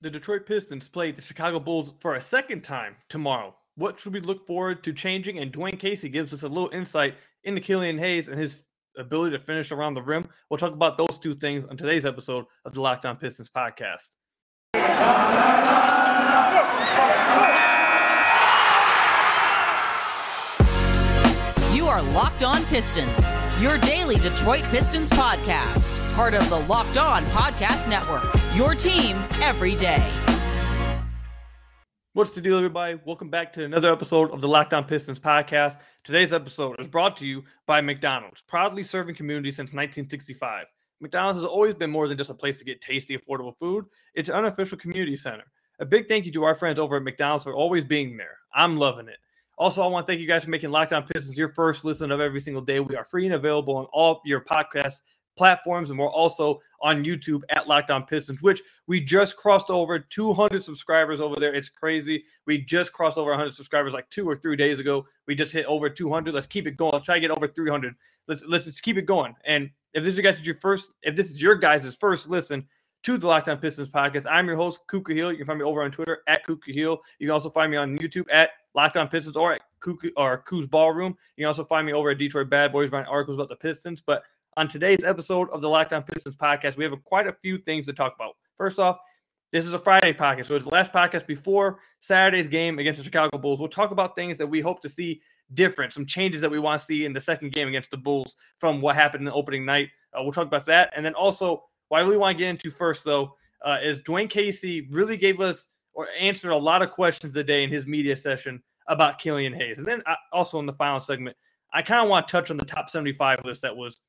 the Detroit Pistons play the Chicago Bulls for a second time tomorrow. What should we look forward to changing? And Dwane Casey gives us a little insight into Killian Hayes and his ability to finish around the rim. We'll talk about those two things on today's episode of the Locked On Pistons podcast. You are Locked On Pistons, your daily Detroit Pistons podcast, part of the Locked On Podcast Network. Your team every day. What's the deal, everybody? Welcome back to another episode of the Locked On Pistons podcast. Today's episode is brought to you by McDonald's, proudly serving community since 1965. McDonald's has always been more than just a place to get tasty, affordable food. It's an unofficial community center. A big thank you to our friends over at McDonald's for always being there. I'm loving it. Also, I want to thank you guys for making Locked On Pistons your first listen of every single day. We are free and available on all your podcast platforms, and we're also on YouTube at Locked On Pistons, which we just crossed over 200 subscribers over there. It's crazy. We just crossed over 100 subscribers like two or three days ago. We just hit over 200. Let's keep it going. Let's try to get over 300. Let's let's just keep it going. And if this is guys your first, if this is your guys' first listen to the Locked On Pistons podcast, I'm your host Ku Khahil. You can find me over on Twitter at Ku Khahil. You can also find me on YouTube at Locked On Pistons or at Kuka or Koo's Ballroom. You can also find me over at Detroit Bad Boys writing articles about the Pistons. But on today's episode of the Locked On Pistons podcast, we have quite a few things to talk about. First off, this is a Friday podcast, so it's the last podcast before Saturday's game against the Chicago Bulls. We'll talk about things that we hope to see different, some changes that we want to see in the second game against the Bulls from what happened in the opening night. Uh, we'll talk about that, and then also what I really want to get into first, though, uh, is Dwane Casey really gave us or answered a lot of questions today in his media session about Killian Hayes, and then I, uh, also in the final segment, I kind of want to touch on the top 75 list that was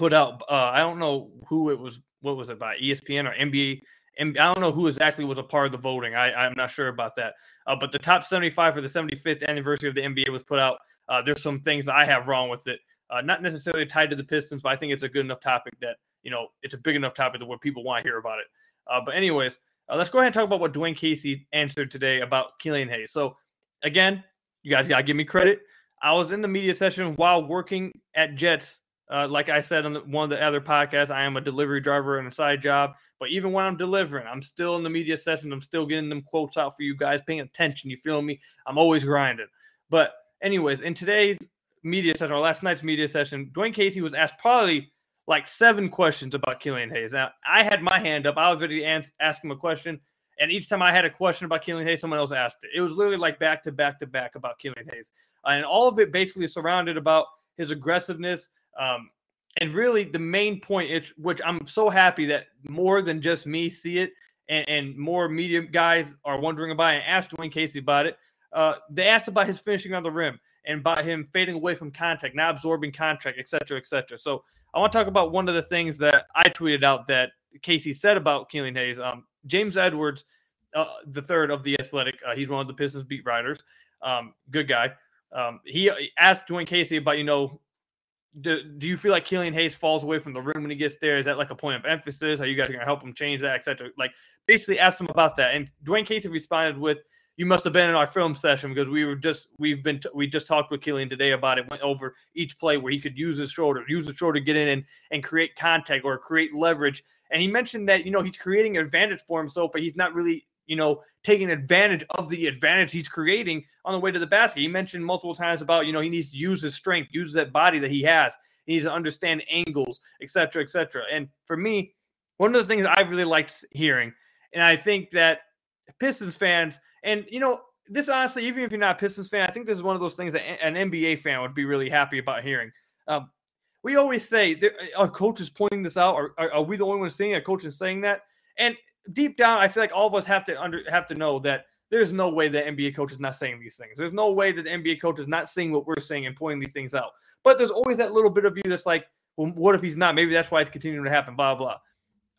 put out. Uh, I don't know who it was. What was it by ESPN or NBA? And I don't know who exactly was a part of the voting. I, I'm not sure about that. Uh, but the top 75 for the 75th anniversary of the NBA was put out. Uh, there's some things I have wrong with it. Uh, not necessarily tied to the Pistons, but I think it's a good enough topic that you know it's a big enough topic that where people want to hear about it. Uh, but anyways, uh, let's go ahead and talk about what Dwane Casey answered today about Killian Hayes. So again, you guys gotta give me credit. I was in the media session while working at Jets. Uh, like I said on the, one of the other podcasts, I am a delivery driver and a side job. But even when I'm delivering, I'm still in the media session. I'm still getting them quotes out for you guys, paying attention. You feel me? I'm always grinding. But anyways, in today's media session or last night's media session, Dwane Casey was asked probably like seven questions about Killian Hayes. Now I had my hand up. I was ready to ask, ask him a question. And each time I had a question about Killian Hayes, someone else asked it. It was literally like back to back to back about Killian Hayes. Uh, and all of it basically surrounded about his aggressiveness. Um, and really the main point, which I'm so happy that more than just me see it and, and more media guys are wondering about it and asked Dwane Casey about it. Uh, they asked about his finishing on the rim and about him fading away from contact, not absorbing contact, et cetera, et cetera. So I want to talk about one of the things that I tweeted out that Casey said about Killian Hayes. Um, James Edwards, uh, the third of the Athletic, uh, he's one of the Pistons beat writers. Um, good guy. Um, he asked Dwane Casey about, you know, do, do you feel like Killian Hayes falls away from the rim when he gets there? Is that like a point of emphasis? Are you guys going to help him change that, etc.? Like basically asked him about that, and Dwane Casey responded with, "You must have been in our film session because we were just we've been t- we just talked with Killian today about it. Went over each play where he could use his shoulder, use his shoulder to get in and and create contact or create leverage." And he mentioned that you know he's creating advantage for himself, but he's not really you know taking advantage of the advantage he's creating on the way to the basket. He mentioned multiple times about you know he needs to use his strength, use that body that he has. He needs to understand angles, etc., etc. And for me, one of the things I really liked hearing, and I think that Pistons fans, and you know, this honestly, even if you're not a Pistons fan, I think this is one of those things that an NBA fan would be really happy about hearing. Um, we always say, our coach is pointing this out, or are, are we the only ones seeing a coach is saying that? And deep down, I feel like all of us have to under have to know that there's no way that NBA coach is not saying these things. There's no way that the NBA coach is not seeing what we're saying and pointing these things out. But there's always that little bit of you that's like, well, what if he's not? Maybe that's why it's continuing to happen. Blah blah.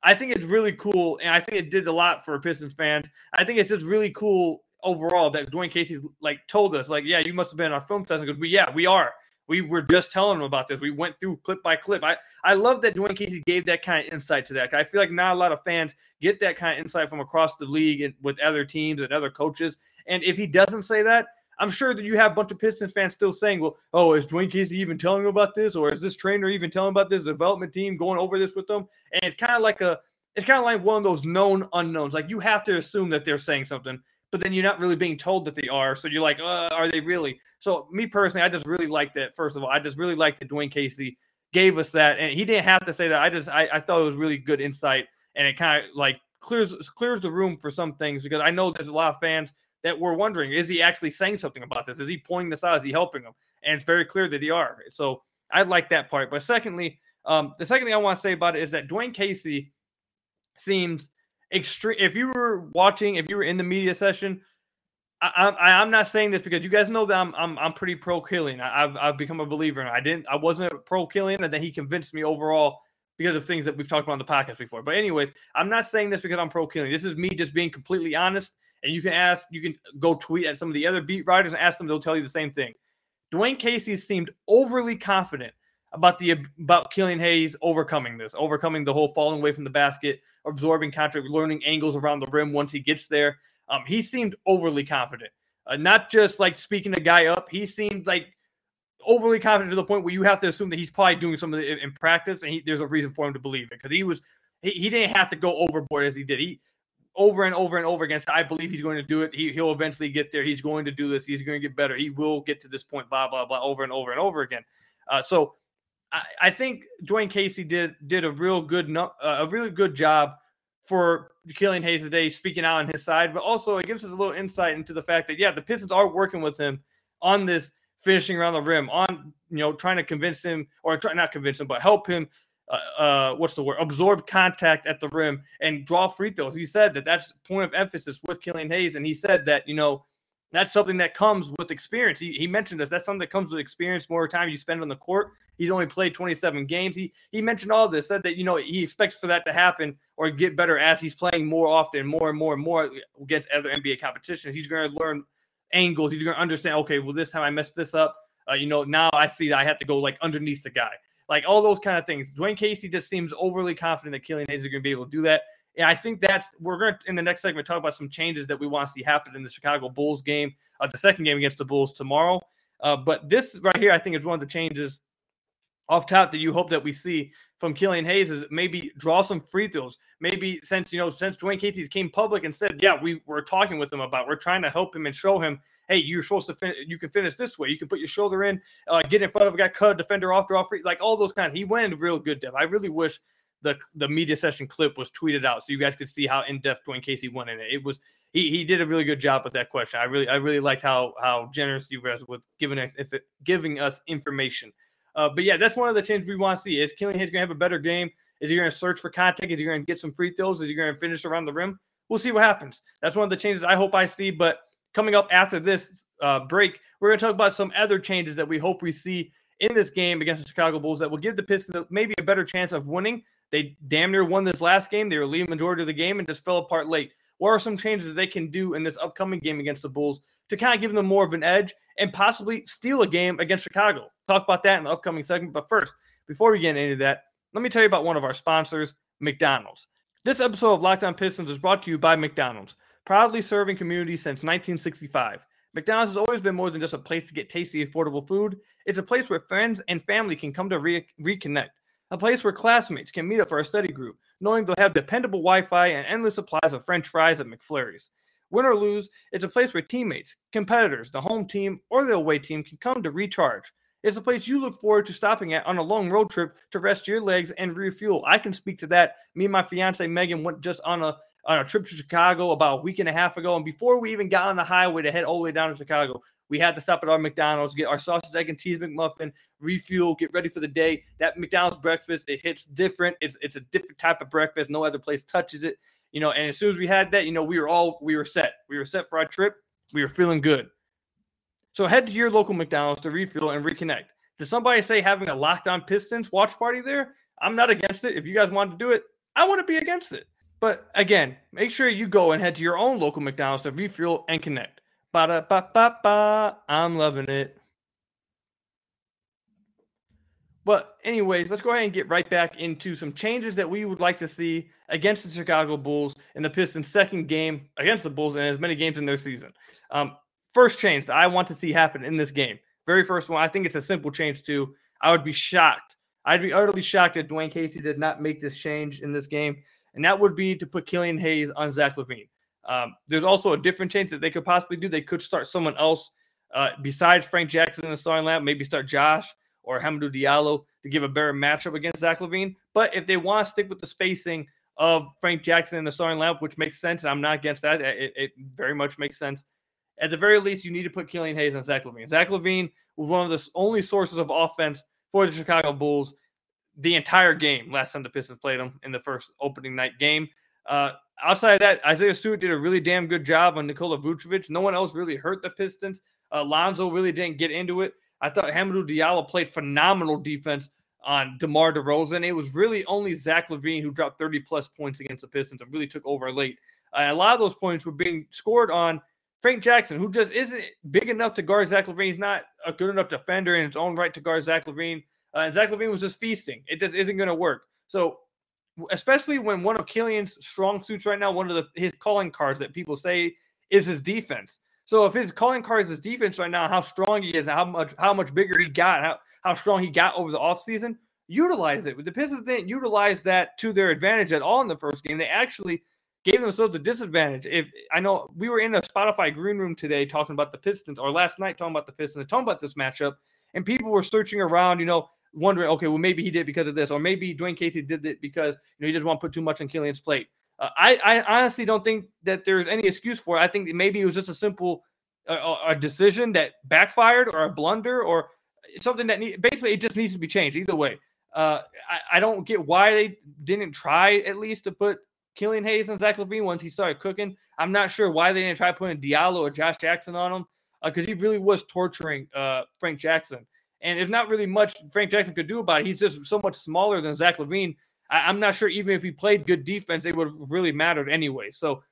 I think it's really cool, and I think it did a lot for Pistons fans. I think it's just really cool overall that Dwane Casey like told us, like, yeah, you must have been our film session because we, yeah, we are. We were just telling him about this. We went through clip by clip. I, I love that Dwane Casey gave that kind of insight to that. I feel like not a lot of fans get that kind of insight from across the league and with other teams and other coaches. And if he doesn't say that, I'm sure that you have a bunch of Pistons fans still saying, well, oh, is Dwane Casey even telling him about this? Or is this trainer even telling about this development team going over this with them? And it's kind of like a it's kind of like one of those known unknowns. Like you have to assume that they're saying something, but then you're not really being told that they are. So you're like, uh, are they really? So me personally, I just really like that. First of all, I just really like that Dwane Casey gave us that, and he didn't have to say that. I just I, I thought it was really good insight, and it kind of like clears clears the room for some things because I know there's a lot of fans that were wondering, is he actually saying something about this? Is he pointing this out? Is he helping them? And it's very clear that he are. So I like that part. But secondly, um, the second thing I want to say about it is that Dwane Casey seems extreme. If you were watching, if you were in the media session, I, I, I'm not saying this because you guys know that I'm I'm, I'm pretty pro Killian. I've I've become a believer, and I didn't I wasn't pro Killian, and then he convinced me overall because of things that we've talked about on the podcast before. But anyways, I'm not saying this because I'm pro Killian. This is me just being completely honest. And you can ask, you can go tweet at some of the other beat writers and ask them; they'll tell you the same thing. Dwane Casey seemed overly confident about the about Killian Hayes overcoming this, overcoming the whole falling away from the basket, absorbing contact, learning angles around the rim once he gets there. Um, he seemed overly confident, uh, not just like speaking the guy up. He seemed like overly confident to the point where you have to assume that he's probably doing some of it in practice, and he, there's a reason for him to believe it because he was he, he didn't have to go overboard as he did. He over and over and over again. I believe he's going to do it. He, he'll eventually get there. He's going to do this. He's going to get better. He will get to this point. Blah blah blah. Over and over and over again. Uh, so I, I, think Dwane Casey did did a real good uh, a really good job for Killian Hayes today, speaking out on his side, but also it gives us a little insight into the fact that yeah, the Pistons are working with him on this finishing around the rim, on you know trying to convince him or try not convince him, but help him. Uh, uh, what's the word? Absorb contact at the rim and draw free throws. He said that that's point of emphasis with Killian Hayes, and he said that you know that's something that comes with experience. He, he mentioned this. That's something that comes with experience. More time you spend on the court. He's only played 27 games. He he mentioned all this. Said that you know he expects for that to happen or get better as he's playing more often, more and more and more against other NBA competition. He's going to learn angles. He's going to understand. Okay, well this time I messed this up. Uh, you know now I see that I have to go like underneath the guy. Like all those kind of things. Dwane Casey just seems overly confident that Killian Hayes is going to be able to do that. And I think that's we're going to in the next segment talk about some changes that we want to see happen in the Chicago Bulls game, uh, the second game against the Bulls tomorrow. Uh, but this right here, I think, is one of the changes off top that you hope that we see from Killian Hayes is maybe draw some free throws. Maybe since you know since Dwane Casey came public and said, yeah, we were talking with him about we're trying to help him and show him, hey, you're supposed to fin- you can finish this way. You can put your shoulder in, uh, get in front of a guy, cut a defender off, draw free, like all those kind. He went real good depth. I really wish the the media session clip was tweeted out so you guys could see how in depth Dwane Casey went in it. It was he he did a really good job with that question. I really I really liked how how generous you guys with giving us if it, giving us information. Uh, but yeah, that's one of the changes we want to see. Is Killian Hayes going to have a better game? Is he going to search for contact? Is he going to get some free throws? Is he going to finish around the rim? We'll see what happens. That's one of the changes I hope I see. But coming up after this uh, break, we're going to talk about some other changes that we hope we see in this game against the Chicago Bulls that will give the Pistons maybe a better chance of winning they damn near won this last game. They were leading majority of the game and just fell apart late. What are some changes they can do in this upcoming game against the Bulls to kind of give them more of an edge and possibly steal a game against Chicago? Talk about that in the upcoming segment. But first, before we get into that, let me tell you about one of our sponsors, McDonald's. This episode of Locked On Pistons is brought to you by McDonald's, proudly serving communities since 1965. McDonald's has always been more than just a place to get tasty, affordable food. It's a place where friends and family can come to re- reconnect a place where classmates can meet up for a study group, knowing they'll have dependable Wi Fi and endless supplies of French fries at McFlurry's. Win or lose, it's a place where teammates, competitors, the home team, or the away team can come to recharge. It's a place you look forward to stopping at on a long road trip to rest your legs and refuel. I can speak to that. Me and my fiance Megan went just on a on a trip to Chicago about a week and a half ago, and before we even got on the highway to head all the way down to Chicago, we had to stop at our McDonald's, get our sausage, egg, and cheese McMuffin, refuel, get ready for the day. That McDonald's breakfast, it hits different. It's it's a different type of breakfast. No other place touches it. You know, and as soon as we had that, you know, we were all we were set. We were set for our trip. We were feeling good. So head to your local McDonald's to refuel and reconnect. Did somebody say having a locked on Pistons watch party there? I'm not against it. If you guys want to do it, I want to be against it. But again, make sure you go and head to your own local McDonald's to refuel and connect. Ba da ba ba ba. I'm loving it. But, anyways, let's go ahead and get right back into some changes that we would like to see against the Chicago Bulls in the Pistons' second game against the Bulls and as many games in their season. Um, first change that I want to see happen in this game. Very first one. I think it's a simple change, too. I would be shocked. I'd be utterly shocked if Dwane Casey did not make this change in this game. and that would be to put Killian Hayes on Zach LaVine. Um, there's also a different change that they could possibly do. They could start someone else uh, besides Frank Jackson in the starting lineup, maybe start Josh or Hamidou Diallo to give a better matchup against Zach LaVine. But if they want to stick with the spacing of Frank Jackson in the starting lineup, which makes sense, I'm not against that. It, it very much makes sense. At the very least, you need to put Killian Hayes on Zach LaVine. Zach LaVine was one of the only sources of offense for the Chicago Bulls the entire game last time the Pistons played them in the first opening night game. Uh, outside of that, Isaiah Stewart did a really damn good job on Nikola Vucevic. No one else really hurt the Pistons. Uh, Lonzo really didn't get into it. I thought Hamidou Diallo played phenomenal defense on DeMar DeRozan. It was really only Zach LaVine who dropped 30 plus points against the Pistons and really took over late. Uh, a lot of those points were being scored on Frank Jackson, who just isn't big enough to guard Zach LaVine. He's not a good enough defender in his own right to guard Zach LaVine. Uh, and Zach LaVine was just feasting. It just isn't going to work. So, especially when one of Killian's strong suits right now, one of the, his calling cards that people say is his defense. So if his calling card is his defense right now, how strong he is, how much how much bigger he got, how, how strong he got over the offseason, utilize it. The Pistons didn't utilize that to their advantage at all in the first game. They actually gave themselves a disadvantage. If I know we were in a Spotify green room today talking about the Pistons, or last night talking about the Pistons, talking about this matchup, and people were searching around, you know, wondering, okay, well maybe he did because of this, or maybe Dwane Casey did it because you know he doesn't want to put too much on Killian's plate. Uh, I, I honestly don't think that there's any excuse for it. I think maybe it was just a simple uh, a decision that backfired or a blunder or something that need, basically it just needs to be changed. Either way, uh, I, I don't get why they didn't try at least to put Killian Hayes and Zach LaVine once he started cooking. I'm not sure why they didn't try putting Diallo or Josh Jackson on him because uh, he really was torturing uh, Frank Jackson. And there's not really much Frank Jackson could do about it. He's just so much smaller than Zach LaVine. I, am not sure even if he played good defense, it would have really mattered anyway. So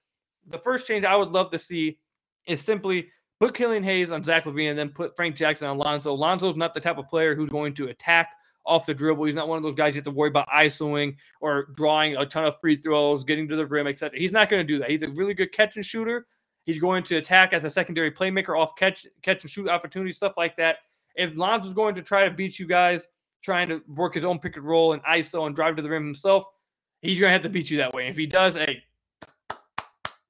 the first change I would love to see is simply put Killian Hayes on Zach LaVine and then put Frank Jackson on Lonzo. Lonzo's not the type of player who's going to attack off the dribble. He's not one of those guys you have to worry about isoing or drawing a ton of free throws, getting to the rim, etc. He's not going to do that. He's a really good catch and shooter. He's going to attack as a secondary playmaker off catch, catch and shoot opportunities, stuff like that. If Lonzo's going to try to beat you guys, trying to work his own pick and roll and ISO and drive to the rim himself, he's going to have to beat you that way. If he does, hey,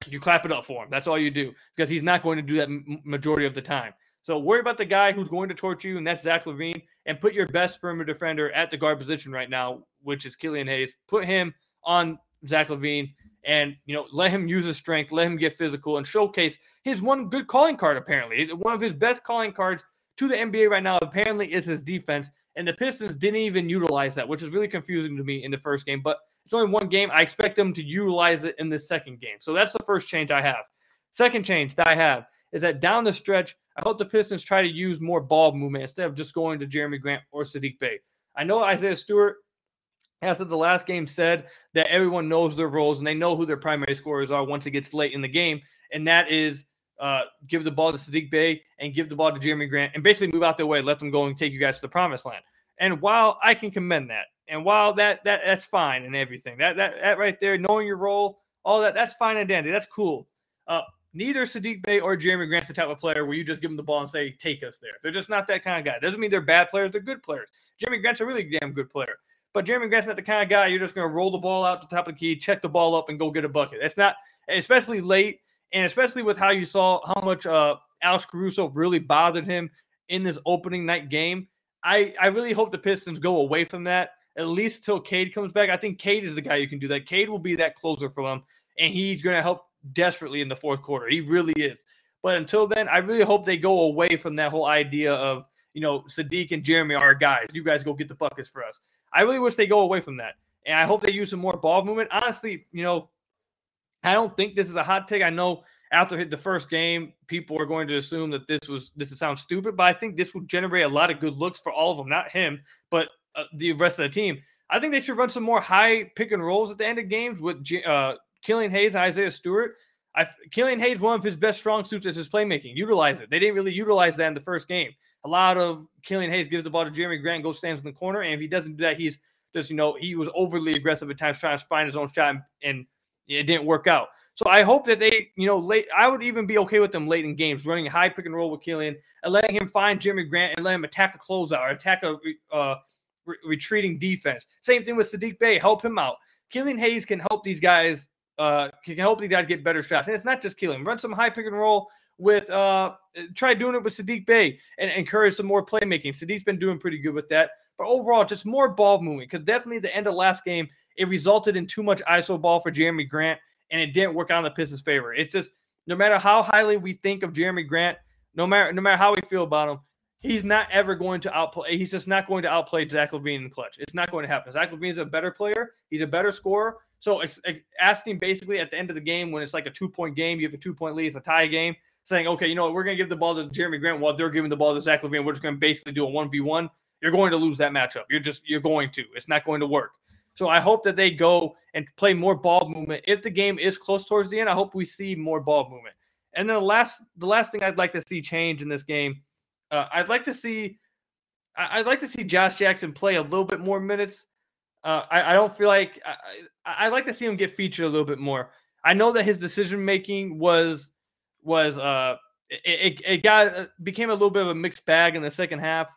you clap it up for him. That's all you do because he's not going to do that majority of the time. So worry about the guy who's going to torch you, and that's Zach LaVine. and put your best perimeter defender at the guard position right now, which is Killian Hayes. Put him on Zach LaVine, and you know let him use his strength, let him get physical, and showcase his one good calling card. Apparently, one of his best calling cards to the NBA right now apparently is his defense, and the Pistons didn't even utilize that, which is really confusing to me in the first game. But it's only one game. I expect them to utilize it in the second game. So that's the first change I have. Second change that I have is that down the stretch, I hope the Pistons try to use more ball movement instead of just going to Jerami Grant or Saddiq Bey. I know Isaiah Stewart, after the last game, said that everyone knows their roles and they know who their primary scorers are once it gets late in the game, and that is uh, give the ball to Saddiq Bey and give the ball to Jerami Grant and basically move out their way, let them go and take you guys to the promised land. And while I can commend that, and while that that that's fine and everything, that that that right there, knowing your role, all that that's fine and dandy. That's cool. Uh, neither Saddiq Bey or Jerami Grant's the type of player where you just give them the ball and say, "Take us there." They're just not that kind of guy. Doesn't mean they're bad players. They're good players. Jerami Grant's a really damn good player. But Jerami Grant's not the kind of guy you're just going to roll the ball out the top of the key, check the ball up, and go get a bucket. That's not, especially late, and especially with how you saw how much uh, Alex Caruso really bothered him in this opening night game. I, I really hope the Pistons go away from that at least till Cade comes back. I think Cade is the guy you can do that. Cade will be that closer for them, and he's going to help desperately in the fourth quarter. He really is. But until then, I really hope they go away from that whole idea of, you know, Saddiq and Jerami are guys. You guys go get the buckets for us. I really wish they go away from that. And I hope they use some more ball movement. Honestly, you know, I don't think this is a hot take. I know after the first game, people are going to assume that this was this sounds stupid, but I think this will generate a lot of good looks for all of them. Not him, but uh, the rest of the team. I think they should run some more high pick and rolls at the end of games with uh, Killian Hayes and Isaiah Stewart. I, Killian Hayes, one of his best strong suits is his playmaking. Utilize it. They didn't really utilize that in the first game. A lot of Killian Hayes gives the ball to Jerami Grant, goes stands in the corner, and if he doesn't do that, he's just you know he was overly aggressive at times, trying to find his own shot, and, and it didn't work out. So I hope that they, you know, late. I would even be okay with them late in games, running a high pick and roll with Killian and letting him find Jerami Grant and let him attack a closeout or attack a uh, re- retreating defense. Same thing with Saddiq Bey. Help him out. Killian Hayes can help these guys. Uh, can help these guys get better shots, and it's not just Killian. Run some high pick and roll with. Uh, try doing it with Saddiq Bey and encourage some more playmaking. Saddiq's been doing pretty good with that, but overall, just more ball movement. Because definitely the end of last game, it resulted in too much ISO ball for Jerami Grant, and it didn't work out in the Pistons' favor. It's just no matter how highly we think of Jerami Grant, no matter no matter how we feel about him, he's not ever going to outplay. He's just not going to outplay Zach LaVine in the clutch. It's not going to happen. Zach LaVine's a better player. He's a better scorer. So it's, asking basically at the end of the game when it's like a two point game, you have a two point lead, it's a tie game, saying, okay, you know what, we're going to give the ball to Jerami Grant while they're giving the ball to Zach LaVine. We're just going to basically do a one v one. You're going to lose that matchup. You're just you're going to. It's not going to work. So I hope that they go and play more ball movement. If the game is close towards the end, I hope we see more ball movement. And then the last the last thing I'd like to see change in this game uh, I'd like to see, I'd like to see Josh Jackson play a little bit more minutes. Uh, I, I, don't feel like I, would like to see him get featured a little bit more. I know that his decision making was was uh it, it, it got uh, became a little bit of a mixed bag in the second half,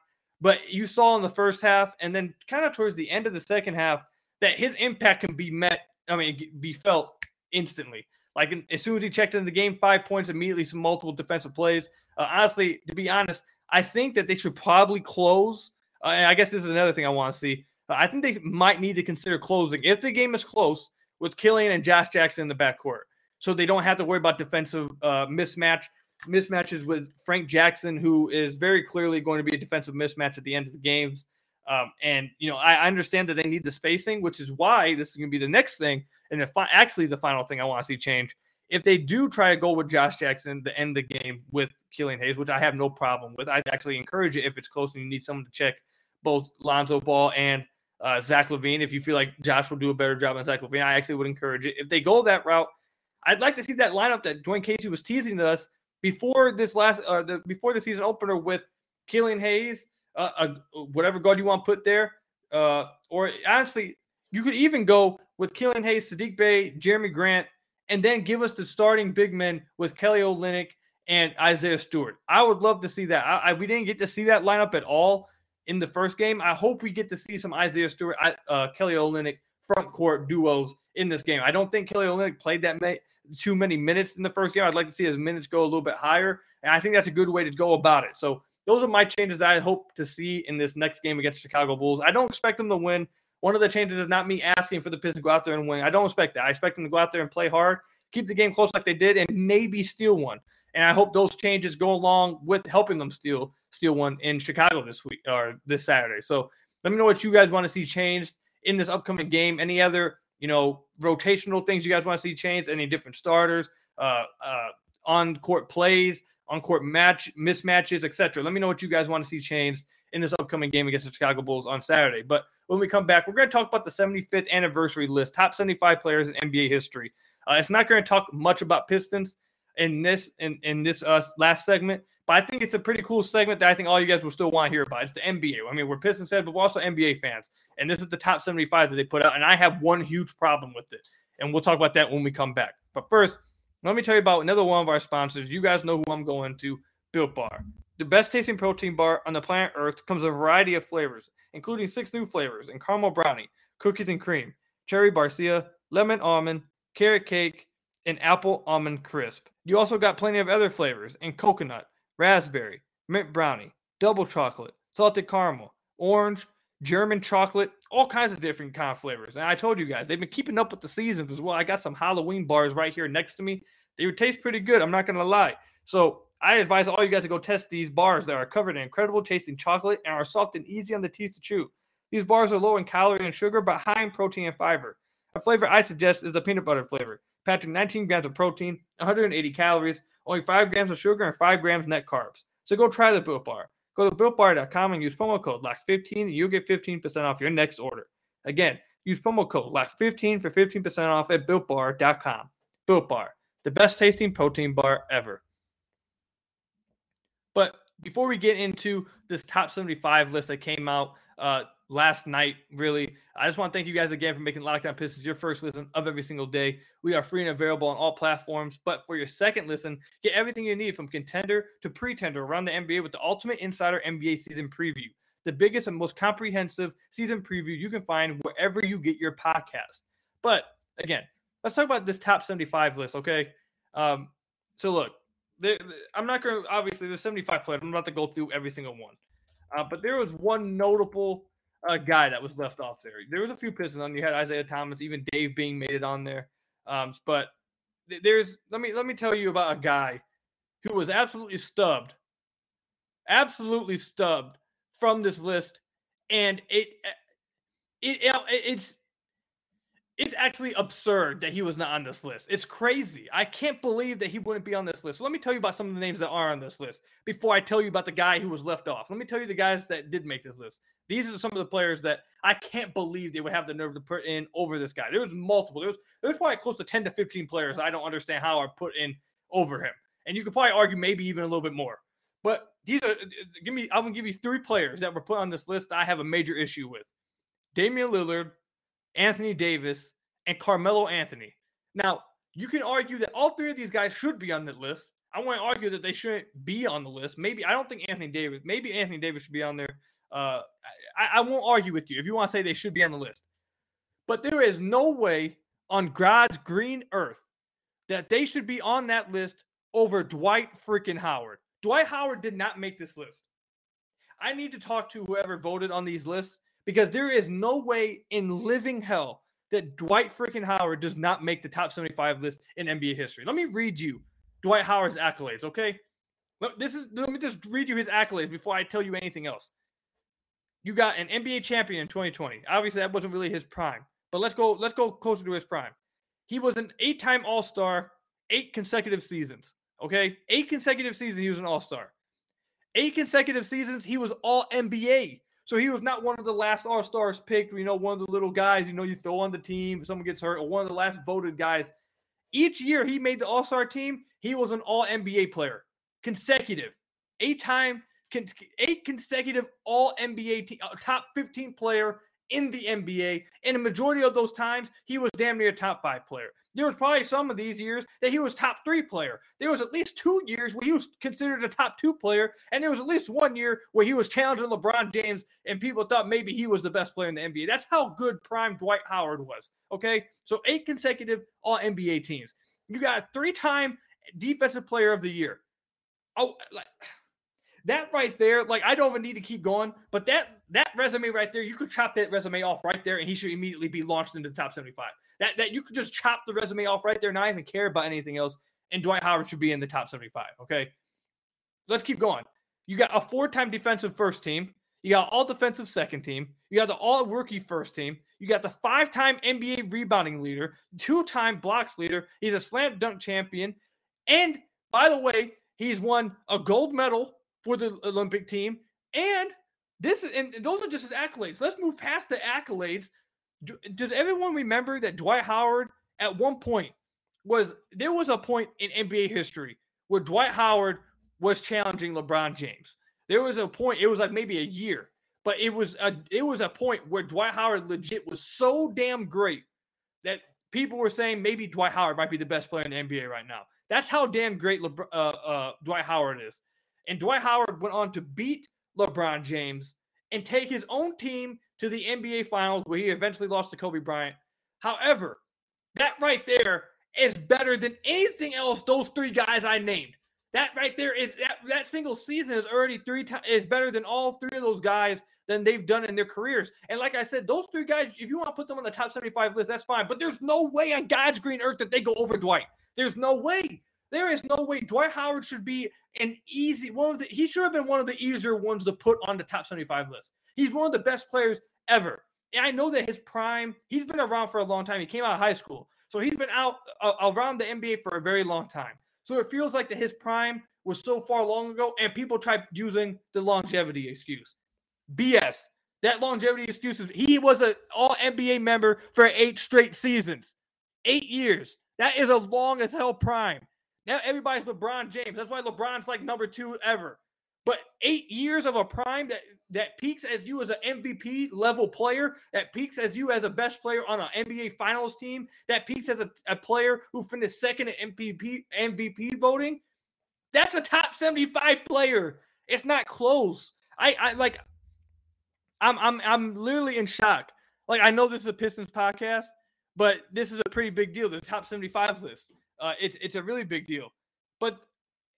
but you saw in the first half and then kind of towards the end of the second half that his impact can be met. I mean, be felt instantly. Like as soon as he checked into the game, five points immediately, some multiple defensive plays. Uh, honestly, to be honest, I think that they should probably close. Uh, and I guess this is another thing I want to see. Uh, I think they might need to consider closing if the game is close with Killian and Josh Jackson in the backcourt, so they don't have to worry about defensive uh, mismatch mismatches with Frank Jackson, who is very clearly going to be a defensive mismatch at the end of the games. Um, and you know, I, I, understand that they need the spacing, which is why this is going to be the next thing, and the fi- actually the final thing I want to see change if they do try to go with Josh Jackson to end the game with Killian Hayes, which I have no problem with, I'd actually encourage it if it's close and you need someone to check both Lonzo Ball and uh, Zach LaVine. If you feel like Josh will do a better job than Zach LaVine, I actually would encourage it. If they go that route, I'd like to see that lineup that Dwane Casey was teasing us before this last, uh, the, before the season opener with Killian Hayes, uh, uh, whatever guard you want to put there, uh, or honestly, you could even go with Killian Hayes, Saddiq Bey, Jerami Grant, and then give us the starting big men with Kelly Olynyk and Isaiah Stewart. I would love to see that. I, I, we didn't get to see that lineup at all in the first game. I hope we get to see some Isaiah Stewart, uh, Kelly Olynyk front court duos in this game. I don't think Kelly Olynyk played that many, too many minutes in the first game. I'd like to see his minutes go a little bit higher, and I think that's a good way to go about it. So those are my changes that I hope to see in this next game against the Chicago Bulls. I don't expect them to win. One of the changes is not me asking for the Pistons to go out there and win. I don't expect that. I expect them to go out there and play hard, keep the game close like they did, and maybe steal one. And I hope those changes go along with helping them steal steal one in Chicago this week or this Saturday. So let me know what you guys want to see changed in this upcoming game. Any other you know rotational things you guys want to see changed? Any different starters? Uh, uh, on court plays, on court match mismatches, etc. Let me know what you guys want to see changed in this upcoming game against the Chicago Bulls on Saturday. But when we come back, we're going to talk about the 75th anniversary list, top 75 players in NBA history. Uh, it's not going to talk much about Pistons in this in, in this uh, last segment, but I think it's a pretty cool segment that I think all you guys will still want to hear about. It's the NBA. I mean, we're Pistons fans, but we're also NBA fans, and this is the top 75 that they put out, and I have one huge problem with it, and we'll talk about that when we come back. But first, let me tell you about another one of our sponsors. You guys know who I'm going to, Built Bar. The best tasting protein bar on the planet Earth comes a variety of flavors, including six new flavors in caramel brownie, cookies and cream, cherry barcia, lemon almond, carrot cake, and apple almond crisp. You also got plenty of other flavors in coconut, raspberry, mint brownie, double chocolate, salted caramel, orange, German chocolate, all kinds of different kind of flavors. And I told you guys, they've been keeping up with the seasons as well. I got some Halloween bars right here next to me. They would taste pretty good. I'm not going to lie. So I advise all you guys to go test these bars that are covered in incredible tasting chocolate and are soft and easy on the teeth to chew. These bars are low in calorie and sugar, but high in protein and fiber. A flavor I suggest is the peanut butter flavor, packing 19 grams of protein, 180 calories, only 5 grams of sugar, and 5 grams net carbs. So go try the Built Bar. Go to BuiltBar.com and use promo code LOCK15 and you'll get 15% off your next order. Again, use promo code LOCK15 for 15% off at BuiltBar.com. Built Bar, the best tasting protein bar ever. But before we get into this top 75 list that came out uh, last night, really, I just want to thank you guys again for making Lockdown On Pistons your first listen of every single day. We are free and available on all platforms. But for your second listen, get everything you need from contender to pretender around the NBA with the Ultimate Insider NBA season preview, the biggest and most comprehensive season preview you can find wherever you get your podcast. But again, let's talk about this top 75 list, okay? Um, so look, there, I'm not going to obviously there's 75 players. I'm about to go through every single one, uh, but there was one notable uh, guy that was left off there. There was a few Pistons on. You had Isiah Thomas, even Dave Bing made it on there. Um, but there's let me let me tell you about a guy who was absolutely stubbed, absolutely stubbed from this list, and it it, it it's it's actually absurd that he was not on this list. It's crazy. I can't believe that he wouldn't be on this list. So let me tell you about some of the names that are on this list before I tell you about the guy who was left off. Let me tell you the guys that did make this list. These are some of the players that I can't believe they would have the nerve to put in over this guy. There was multiple. There was probably close to 10 to 15 players I don't understand how are put in over him. And you could probably argue maybe even a little bit more. But these are uh, give me I'm gonna give you three players that were put on this list I have a major issue with. Damian Lillard, Anthony Davis, and Carmelo Anthony. Now, you can argue that all three of these guys should be on the list. I want to argue that they shouldn't be on the list. Maybe I don't think Anthony Davis. Maybe Anthony Davis should be on there. Uh, I, I won't argue with you if you want to say they should be on the list. But there is no way on God's green earth that they should be on that list over Dwight freaking Howard. Dwight Howard did not make this list. I need to talk to whoever voted on these lists because there is no way in living hell that Dwight freaking Howard does not make the top 75 list in NBA history. Let me read you Dwight Howard's accolades, okay? This is let me just read you his accolades before I tell you anything else. You got an NBA champion in 2020. Obviously, that wasn't really his prime, but let's go let's go closer to his prime. He was an eight-time All-Star, eight consecutive seasons. Okay, eight consecutive seasons he was an All-Star. Eight consecutive seasons he was All NBA. So he was not one of the last All Stars picked, you know, one of the little guys, you know, you throw on the team, someone gets hurt, or one of the last voted guys. Each year he made the All Star team, he was an All NBA player, consecutive, eight time, eight consecutive All NBA te- uh, top 15 player in the NBA. And the majority of those times, he was damn near a top five player. There was probably some of these years that he was top three player. There was at least two years where he was considered a top two player, and there was at least one year where he was challenging LeBron James, and people thought maybe he was the best player in the NBA. That's how good prime Dwight Howard was. Okay, so eight consecutive All NBA teams. You got three-time Defensive Player of the Year. Oh, like that right there, like I don't even need to keep going, but that that resume right there, you could chop that resume off right there, and he should immediately be launched into the top 75. That that you could just chop the resume off right there, not even care about anything else, and Dwight Howard should be in the top 75. Okay, let's keep going. You got a four-time defensive first team. You got all defensive second team. You got the all rookie first team. You got the five time NBA rebounding leader, two time blocks leader. He's a slam dunk champion. And by the way, he's won a gold medal for the Olympic team. And this is, and those are just his accolades. Let's move past the accolades. Does everyone remember that Dwight Howard at one point was there was a point in NBA history where Dwight Howard was challenging LeBron James. There was a point, it was like maybe a year, but it was a it was a point where Dwight Howard legit was so damn great that people were saying maybe Dwight Howard might be the best player in the NBA right now. That's how damn great LeBron, uh, uh, Dwight Howard is. And Dwight Howard went on to beat LeBron James and take his own team to the NBA Finals, where he eventually lost to Kobe Bryant. However, that right there is better than anything else those three guys I named. That right there is that, that single season is already three times is better than all three of those guys than they've done in their careers. And like I said, those three guys, if you want to put them on the top 75 list, that's fine. But there's no way on God's green earth that they go over Dwight. There's no way. There is no way Dwight Howard should be an easy one of the he should have been one of the easier ones to put on the top 75 list. He's one of the best players ever. And I know that his prime, he's been around for a long time. He came out of high school. So he's been out uh, around the NBA for a very long time. So it feels like that his prime was so far long ago, and people tried using the longevity excuse. BS. That longevity excuse is he was an all NBA member for eight straight seasons. Eight years. That is a long as hell prime. Now everybody's LeBron James. That's why LeBron's like number two ever. But eight years of a prime that that peaks as you as an MVP level player, that peaks as you as a best player on an NBA Finals team, that peaks as a, a player who finished second in MVP MVP voting. That's a top 75 player. It's not close. I, I like I'm I'm I'm literally in shock. Like I know this is a Pistons podcast, but this is a pretty big deal. The top 75 list. Uh, it's it's a really big deal. But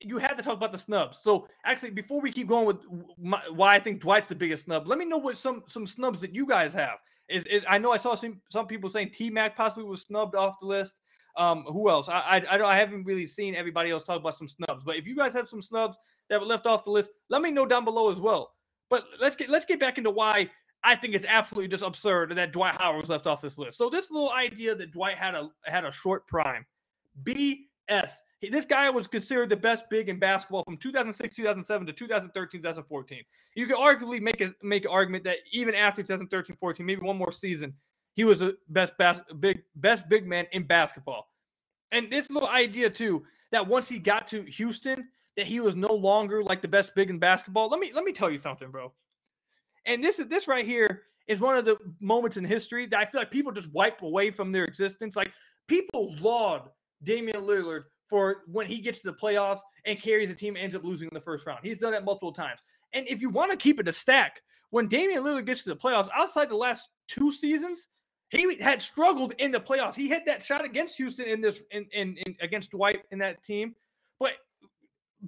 you had to talk about the snubs. So actually, before we keep going with my, why I think Dwight's the biggest snub, let me know what some some snubs that you guys have. Is, is I know I saw some some people saying T Mac possibly was snubbed off the list. Um, who else? I, I I, I haven't really seen everybody else talk about some snubs, but if you guys have some snubs that were left off the list, let me know down below as well. But let's get let's get back into why I think it's absolutely just absurd that Dwight Howard was left off this list. So this little idea that Dwight had a had a short prime, BS. This guy was considered the best big in basketball from 2006, 2007 to 2013, 2014. You could arguably make a make an argument that even after 2013, 14, maybe one more season, he was the best bas- big best big man in basketball. And this little idea too that once he got to Houston, that he was no longer like the best big in basketball. Let me let me tell you something, bro. And this is this right here is one of the moments in history that I feel like people just wipe away from their existence. Like people laud Damian Lillard for when he gets to the playoffs and carries a team ends up losing in the first round. He's done that multiple times. And if you want to keep it a stack, when Damian Lillard gets to the playoffs, outside the last two seasons, he had struggled in the playoffs. He hit that shot against Houston in this in, in, in against Dwight in that team. But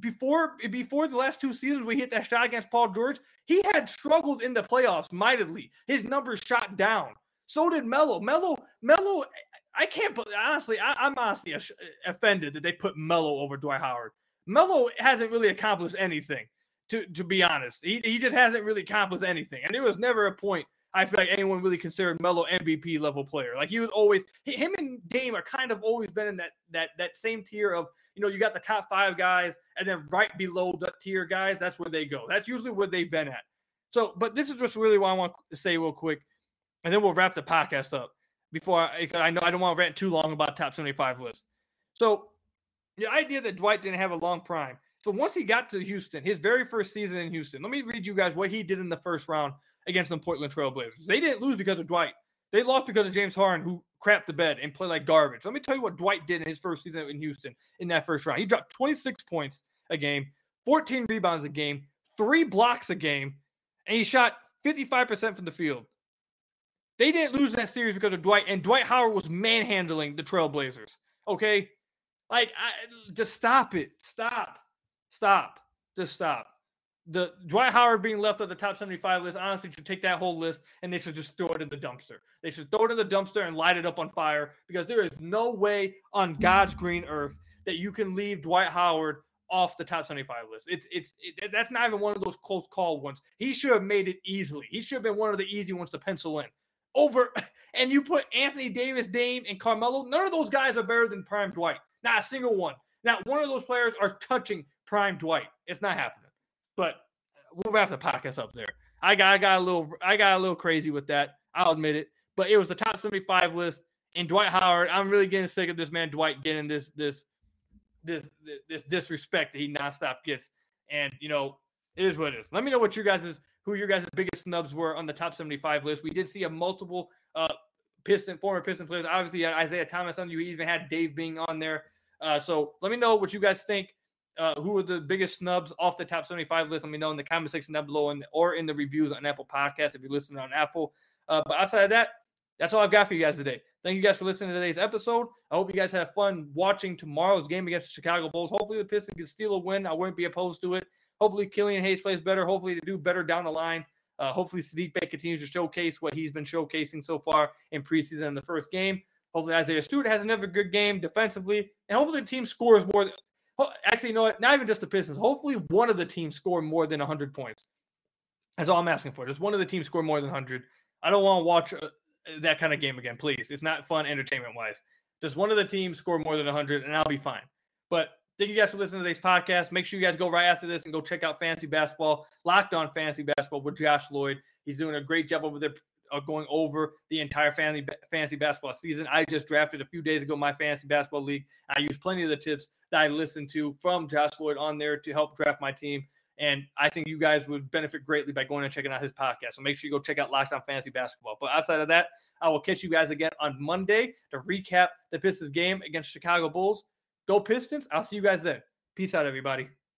before before the last two seasons, we hit that shot against Paul George. He had struggled in the playoffs mightily. His numbers shot down. So did Melo. Melo, Melo. I can't. Honestly, I, am honestly offended that they put Melo over Dwight Howard. Melo hasn't really accomplished anything. To to be honest, he he just hasn't really accomplished anything. And there was never a point I feel like anyone really considered Melo MVP level player. Like he was always him and Dame are kind of always been in that that that same tier of you know you got the top five guys and then right below the tier guys that's where they go. That's usually where they've been at. So, but this is just really what I want to say real quick, and then we'll wrap the podcast up. Before I, I know I don't want to rant too long about top seventy five list. So the idea that Dwight didn't have a long prime. So once he got to Houston, his very first season in Houston, let me read you guys what he did in the first round against the Portland Trailblazers. They didn't lose because of Dwight. They lost because of James Harden, who crapped the bed and played like garbage. Let me tell you what Dwight did in his first season in Houston in that first round. He dropped 26 points a game, 14 rebounds a game, three blocks a game, and he shot 55% from the field. They didn't lose that series because of Dwight, and Dwight Howard was manhandling the Trailblazers. Okay, like I, just stop it, stop, stop, just stop the Dwight Howard being left on the top 75 list, honestly, should take that whole list and they should just throw it in the dumpster. They should throw it in the dumpster and light it up on fire because there is no way on God's green earth that you can leave Dwight Howard off the top 75 list. It's it's it, that's not even one of those close call ones. He should have made it easily. He should have been one of the easy ones to pencil in. Over and you put Anthony Davis, Dame, and Carmelo. None of those guys are better than Prime Dwight. Not a single one. Not one of those players are touching Prime Dwight. It's not happening. But we'll wrap the podcast up there. I got I got a little I got a little crazy with that. I'll admit it. But it was the top 75 list. And Dwight Howard, I'm really getting sick of this man Dwight getting this this this this disrespect that he nonstop gets. And you know, it is what it is. Let me know what you guys' who your guys' biggest snubs were on the top 75 list. We did see a multiple uh Piston former Piston players. Obviously, Isiah Thomas on you even had Dave Bing on there. Uh, so let me know what you guys think uh, who were the biggest snubs off the top 75 list. Let me know in the comment section down below and, or in the reviews on Apple Podcast if you're listening on Apple. Uh, but outside of that, that's all I've got for you guys today. Thank you guys for listening to today's episode. I hope you guys have fun watching tomorrow's game against the Chicago Bulls. Hopefully, the Pistons can steal a win. I wouldn't be opposed to it. Hopefully, Killian Hayes plays better. Hopefully, they do better down the line. Uh, hopefully, Saddiq Bey continues to showcase what he's been showcasing so far in preseason in the first game. Hopefully, Isaiah Stewart has another good game defensively. And hopefully, the team scores more Actually, you know what? Not even just the Pistons. Hopefully, one of the teams score more than 100 points. That's all I'm asking for. Just one of the teams score more than 100. I don't want to watch uh, that kind of game again, please. It's not fun entertainment wise. Just one of the teams score more than 100, and I'll be fine. But thank you guys for listening to today's podcast. Make sure you guys go right after this and go check out Fantasy Basketball, Locked On Fantasy Basketball with Josh Lloyd. He's doing a great job over there uh, going over the entire fantasy fantasy basketball season. I just drafted a few days ago my fantasy basketball league. I used plenty of the tips that I listened to from Josh Lloyd on there to help draft my team. And I think you guys would benefit greatly by going and checking out his podcast. So make sure you go check out Locked On Fantasy Basketball. But outside of that, I will catch you guys again on Monday to recap the Pistons game against Chicago Bulls. Go Pistons. I'll see you guys there. Peace out, everybody.